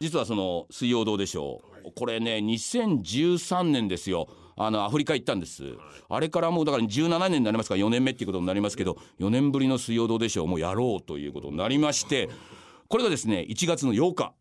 実はその「水曜どうでしょう」これね2013年ですよ。あのアフリカ行ったんです、あれからもうだから17年になりますか。ら4年目っていうことになりますけど4年ぶりの「水曜どうでしょう」もやろうということになりましてこれがですね1月の8日。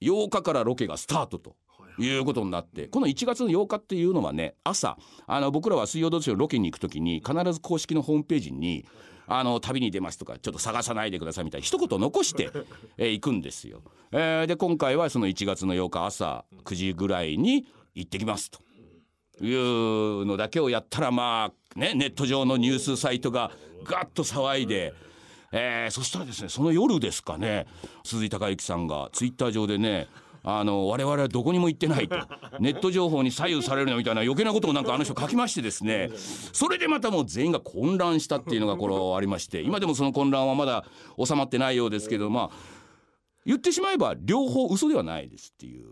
8日からロケがスタートとい。うことになってこの1月の8日っていうのはね朝あの僕らは水曜どうでしょう。ロケに行く時に必ず公式のホームページにあの旅に出ますとかちょっと探さないでくださいみたいな一言残して、え、行くんですよ。えー、で今回はその1月の8日朝9時ぐらいに行ってきますと。いうのだけをやったらまあねネット上のニュースサイトがガッと騒いで。えー、そしたらですねその夜ですかね鈴井孝之さんがツイッター上でねあの我々はどこにも行ってないと。ネット情報に左右されるのみたいな余計なことをなんかあの人書きましてですね。それでまたもう全員が混乱したっていうのがこれありまして今でもその混乱はまだ収まってないようですけどまあ言ってしまえば両方嘘ではないですっていう。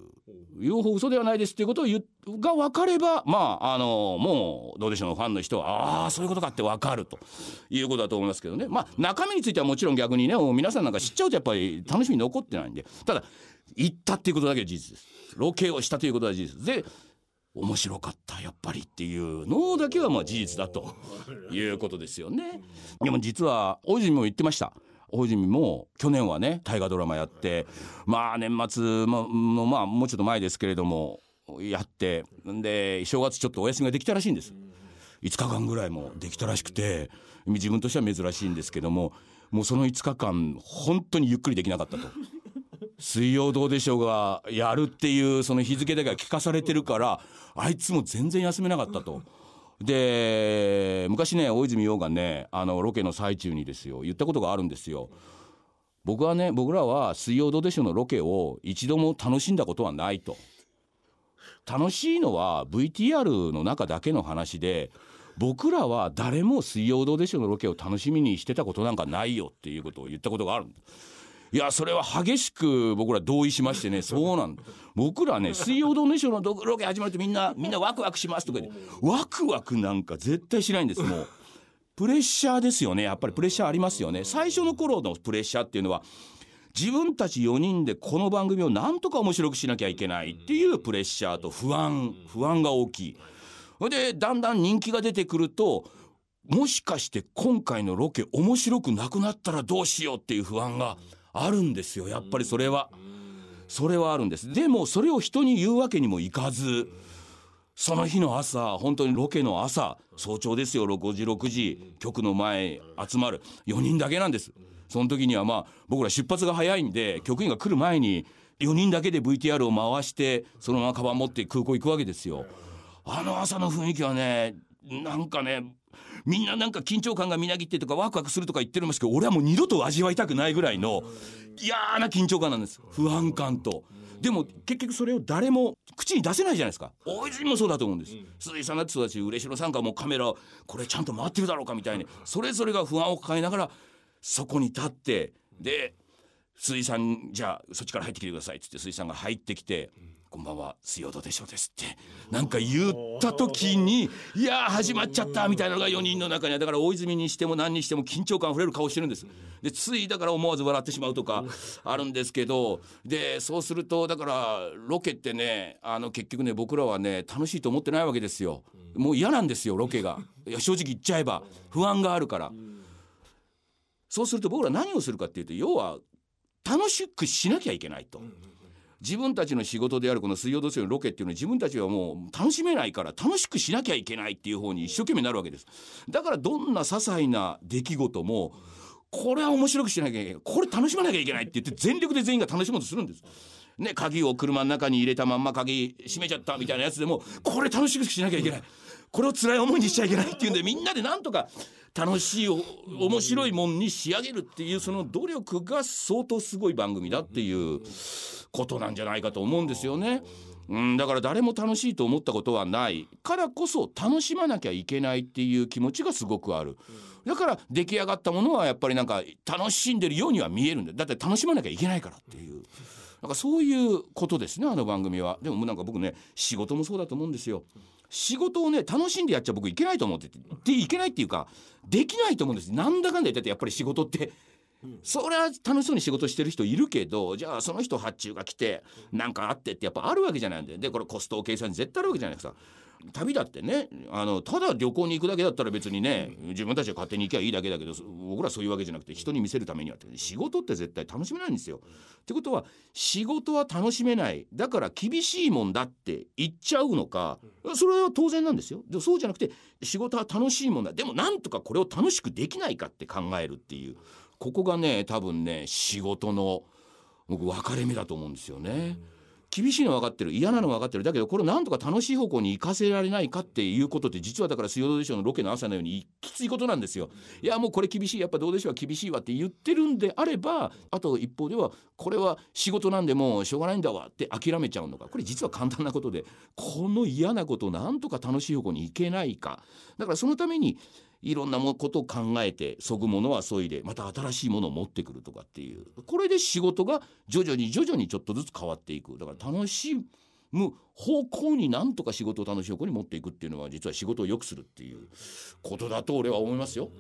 両方嘘ではないですっていうことを言が分かればまああのもうどうでしょうファンの人はああそういうことかって分かるということだと思いますけどね。まあ中身についてはもちろん逆にね皆さんなんか知っちゃうとやっぱり楽しみ残ってないんで。ただ行ったっていうことだけは事実です。ロケをしたということは事実で面白かったやっぱりっていうのだけはまあ事実だということですよね。でも実は大泉も言ってました。大泉も去年はね大河ドラマやってまあ年末のまあもうちょっと前ですけれどもやってで正月ちょっとお休みができたらしいんです。5日間ぐらいもできたらしくて自分としては珍しいんですけどももうその5日間本当にゆっくりできなかったと。水曜どうでしょうがやるっていうその日付だけが聞かされてるからあいつも全然休めなかったと。で昔ね大泉洋がねあのロケの最中にですよ言ったことがあるんですよ。僕はね僕らは「水曜どうでしょう」のロケを一度も楽しんだことはないと。楽しいのは VTR の中だけの話で僕らは誰も「水曜どうでしょう」のロケを楽しみにしてたことなんかないよっていうことを言ったことがある。いやそれは激しく僕ら同意しましてね そうなん僕らね「水曜どうでしょう」のロケ始まるとみんなみんなワクワクしますとかでワクワクなんか絶対しないんですもう。プレッシャーですよね。やっぱりプレッシャーありますよね。最初の頃のプレッシャーっていうのは自分たち4人でこの番組をなんとか面白くしなきゃいけないっていうプレッシャーと不安。不安が大きい。でだんだん人気が出てくるともしかして今回のロケ面白くなくなったらどうしようっていう不安があるんですよやっぱりそれは。それはあるんです。でもそれを人に言うわけにもいかずその日の朝本当にロケの朝早朝ですよ5時6時局の前集まる。4人だけなんです。その時にはまあ僕ら出発が早いんで局員が来る前に4人だけで VTR を回してそのままカバン持って空港行くわけですよ。あの朝の雰囲気はねなんかねみんななんか緊張感がみなぎってとかワクワクするとか言ってるんですけど俺はもう二度と味わいたくないぐらいの嫌な緊張感なんです。不安感と。でも結局それを誰も口に出せないじゃないですか。大泉もそうだと思うんです、鈴井さんだってそうだし嬉野さんかもうカメラこれちゃんと回ってるだろうかみたいに。それぞれが不安を抱えながらそこに立ってで鈴井さんじゃあそっちから入ってきてくださいっつって鈴井さんが入ってきてこんばんは水曜どうでしょうですってなんか言った時にいや始まっちゃったみたいなのが4人の中にはだから大泉にしても何にしても緊張感あふれる顔してるんです。でついだから思わず笑ってしまうとかあるんですけどでそうするとだからロケってねあの結局ね僕らはね楽しいと思ってないわけですよ。もう嫌なんですよロケが。いや正直言っちゃえば。不安があるから。そうすると僕ら何をするかっていうと要は楽しくしなきゃいけないと。自分たちの仕事であるこの水曜どうしようのロケっていうのは自分たちはもう楽しめないから楽しくしなきゃいけないっていう方に一生懸命なるわけです。だからどんな些細な出来事もこれは面白くしなきゃいけないこれ楽しまなきゃいけないって言って全力で全員が楽しもうとするんです。ね鍵を車の中に入れたまんま鍵閉めちゃったみたいなやつでもこれ楽しくしなきゃいけない。これを辛い思いにしちゃいけないっていうんでみんなでなんとか楽しい面白いもんに仕上げるっていうその努力が相当すごい番組だっていう。ことなんじゃないかと思うんですよね。うん、だから誰も楽しいと思ったことはない。からこそ楽しまなきゃいけないっていう気持ちがすごくある。だから出来上がったものはやっぱりなんか楽しんでるようには見えるんだだって楽しまなきゃいけないからっていう。なんかそういうことですねあの番組は。でもなんか僕ね仕事もそうだと思うんですよ。仕事をね楽しんでやっちゃ僕いけないと思っててでいけないっていうかできないと思うんです。なんだかんだ言っててやっぱり仕事ってそれは楽しそうに仕事してる人いるけどじゃあその人発注が来てなんかあってってやっぱあるわけじゃないんででこれコストを計算に絶対あるわけじゃないですか。旅だってねあのただ旅行に行くだけだったら別にね自分たちが勝手に行けばいいだけだけど僕らそういうわけじゃなくて人に見せるためにはって仕事って絶対楽しめないんですよ。ってことは仕事は楽しめないだから厳しいもんだって言っちゃうのかそれは当然なんですよ。でそうじゃなくて仕事は楽しいもんだでもなんとかこれを楽しくできないかって考えるっていうここがね多分ね仕事の僕分かれ目だと思うんですよね。厳しいの分かってる嫌なの分かってるだけどこれなんとか楽しい方向に行かせられないかっていうことって実はだから水曜どうでしょうのロケの朝のようにきついことなんですよ。いやもうこれ厳しいやっぱどうでしょうは厳しいわって言ってるんであればあと一方ではこれは仕事なんでもうしょうがないんだわって諦めちゃうのかこれ実は簡単なことでこの嫌なことをなんとか楽しい方向に行けないかだからそのためにいろんなことを考えてそぐものはそいでまた新しいものを持ってくるとかっていう。これで仕事が徐々に徐々にちょっとずつ変わっていく。だから楽しむ方向になんとか仕事を楽しい方向に持っていくっていうのは実は仕事を良くするっていうことだと俺は思いますよ。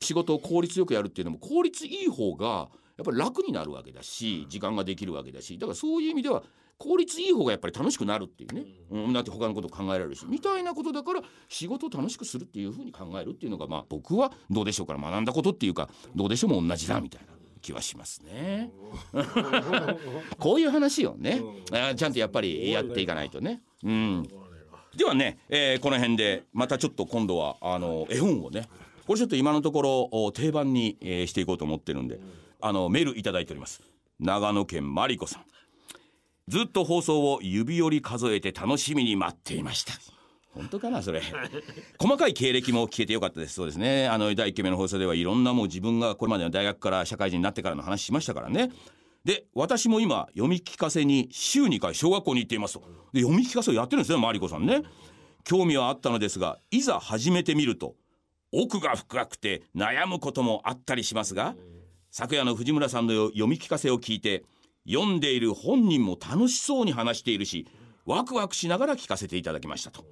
仕事を効率よくやるっていうのも効率いい方がやっぱり楽になるわけだし時間ができるわけだし。だからそういう意味では効率いい方がやっぱり楽しくなるっていうね、うん、だって他のこと考えられるし。みたいなことだから仕事を楽しくするっていうふうに考えるっていうのがまあ僕はどうでしょうから学んだことっていうかどうでしょうも同じだみたいな。気はしますね。こういう話をね。ちゃんとやっぱりやっていかないとね。うん。ではね、えー、この辺でまたちょっと今度はあの絵本をねこれちょっと今のところ定番に、えー、していこうと思ってるんであのメールいただいております。長野県マリコさんずっと放送を指折り数えて楽しみに待っていました。本当かなそれ。細かい経歴も聞けてよかったです。そうですね。あの第1期目の放送ではいろんなもう自分がこれまでの大学から社会人になってからの話しましたからね。で私も今読み聞かせに週2回小学校に行っていますと。で読み聞かせをやってるんですよマリコさんね。興味はあったのですがいざ始めてみると奥が深くて悩むこともあったりしますが昨夜の藤村さんの読み聞かせを聞いて読んでいる本人も楽しそうに話しているしワクワクしながら聞かせていただきましたと。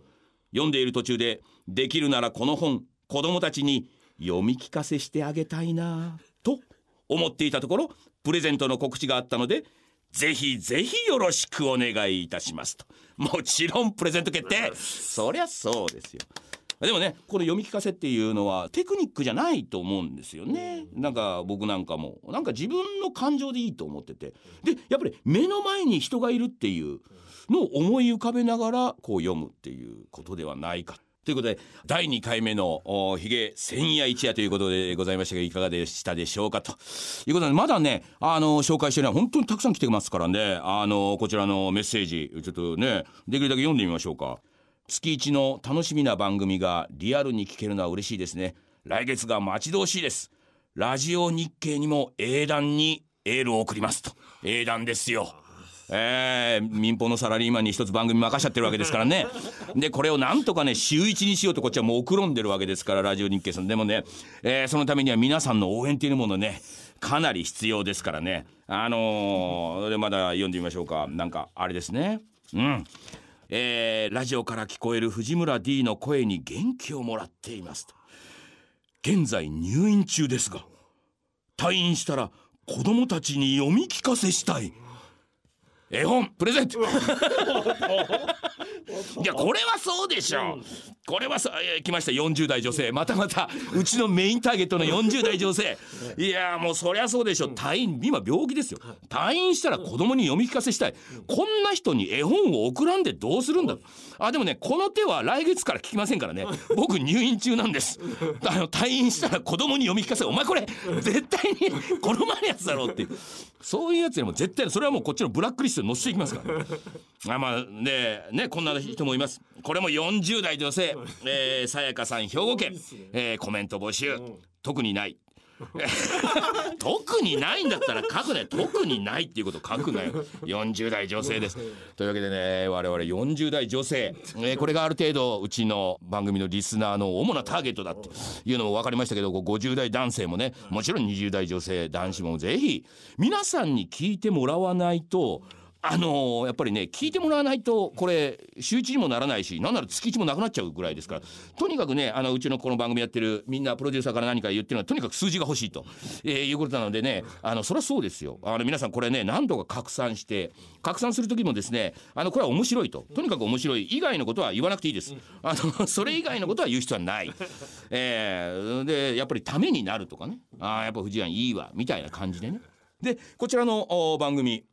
読んでいる途中でできるならこの本子供たちに読み聞かせしてあげたいなと思っていたところプレゼントの告知があったのでぜひぜひよろしくお願いいたしますと。もちろんプレゼント決定。そりゃそうですよ。でもねこの読み聞かせっていうのはテクニックじゃないと思うんですよね。なんか僕なんかも。なんか自分の感情でいいと思ってて。でやっぱり目の前に人がいるっていうのを思い浮かべながらこう読むっていうことではないか。ということで第2回目のひげ千夜一夜ということでございましたがいかがでしたでしょうかということでまだねあの紹介してるのは本当にたくさん来てますからね。あのこちらのメッセージちょっとねできるだけ読んでみましょうか。月一の楽しみな番組がリアルに聞けるのは嬉しいですね。来月が待ち遠しいです。ラジオ日経にも英断にエールを送ります。と。英断ですよ。えー、民放のサラリーマンに一つ番組任しちゃってるわけですからね。でこれをなんとかね週一にしようとこっちはもうくろんでるわけですからラジオ日経さん。でもね、えー、そのためには皆さんの応援っていうものねかなり必要ですからね。あのー、でまだ読んでみましょうか。なんかあれですね。うん。えー、ラジオから聞こえる藤村 D の声に元気をもらっています。と現在入院中ですが退院したら子供たちに読み聞かせしたい。絵本プレゼント。いやこれはそうでしょう、これはさ、えー、来ました40代女性。またまたうちのメインターゲットの40代女性。い。やもうそりゃそうでしょ。う退院今病気ですよ。退院したら子供に読み聞かせしたい。こんな人に絵本を送らんでどうするんだ。あでもねこの手は来月から聞きませんからね。僕入院中なんです。あの退院したら子供に読み聞かせお前これ絶対にこの前のやつだろうっていう。そういうやつにも絶対それはもうこっちのブラックリストに載せていきますから。あまあねねこんな人もいます。これも40代女性えー、さやかさん兵庫県、えー、コメント募集、特にない。特にないんだったら書くね。特にないっていうこと書くなよ。40代女性です。というわけでね我々40代女性、えー、これがある程度うちの番組のリスナーの主なターゲットだっていうのも分かりましたけど50代男性もねもちろん20代女性男子もぜひ皆さんに聞いてもらわないとあのーやっぱりね聞いてもらわないとこれ週一にもならないしなんなら月一もなくなっちゃうぐらいですから。とにかくねあのうちのこの番組やってるみんなプロデューサーから何か言ってるのはとにかく数字が欲しいと、えーいうことなのでねあのそりゃそうですよ。あの皆さんこれね何度か拡散して拡散する時もですねあのこれは面白いと。とにかく面白い以外のことは言わなくていいです。あのそれ以外のことは言う必要はない、えーでやっぱりためになるとかね。あーやっぱ藤井いいわ。みたいな感じでね。でこちらの番組。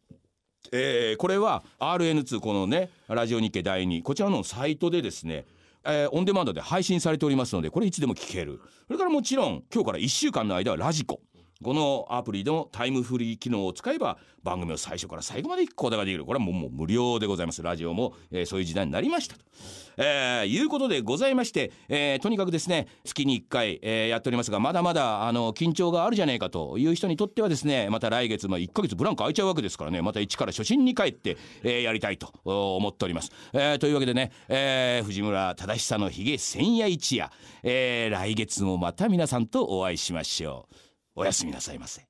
えーこれは RN2 このねラジオ日経第2こちらのサイトでですねえーオンデマンドで配信されておりますのでこれいつでも聞ける。それからもちろん今日から1週間の間はラジコ。このアプリのタイムフリー機能を使えば番組を最初から最後まで聞くことができる。これはもうもう無料でございます。ラジオも、えーそういう時代になりましたと、えーいうことでございまして、えーとにかくですね月に1回、えーやっておりますがまだまだあの緊張があるじゃないかという人にとってはですねまた来月、まあ、1ヶ月ブランク空いちゃうわけですからね。また一から初心に帰って、えーやりたいと思っております、えーというわけでね、えー藤村忠久のひげ千夜一夜、えー来月もまた皆さんとお会いしましょう。おやすみなさいませ。